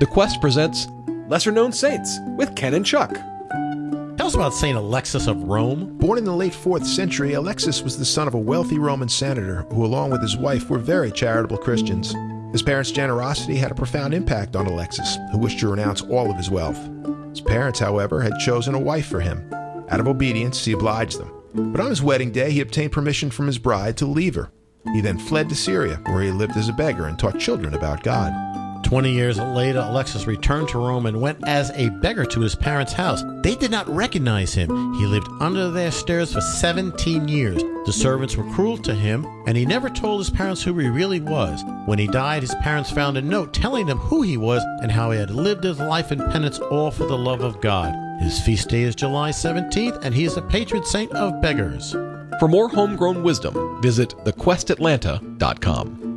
The Quest presents Lesser Known Saints with Ken and Chuck. Tell us about St. Alexis of Rome. Born in the late 4th century, Alexis was the son of a wealthy Roman senator who, along with his wife, were very charitable Christians. His parents' generosity had a profound impact on Alexis, who wished to renounce all of his wealth. His parents, however, had chosen a wife for him. Out of obedience, he obliged them. But on his wedding day, he obtained permission from his bride to leave her. He then fled to Syria, where he lived as a beggar and taught children about God. Twenty years later, Alexis returned to Rome and went as a beggar to his parents' house. They did not recognize him. He lived under their stairs for 17 years. The servants were cruel to him, and he never told his parents who he really was. When he died, his parents found a note telling them who he was and how he had lived his life in penance, all for the love of God. His feast day is July 17th, and he is a patron saint of beggars. For more homegrown wisdom, visit thequestatlanta.com.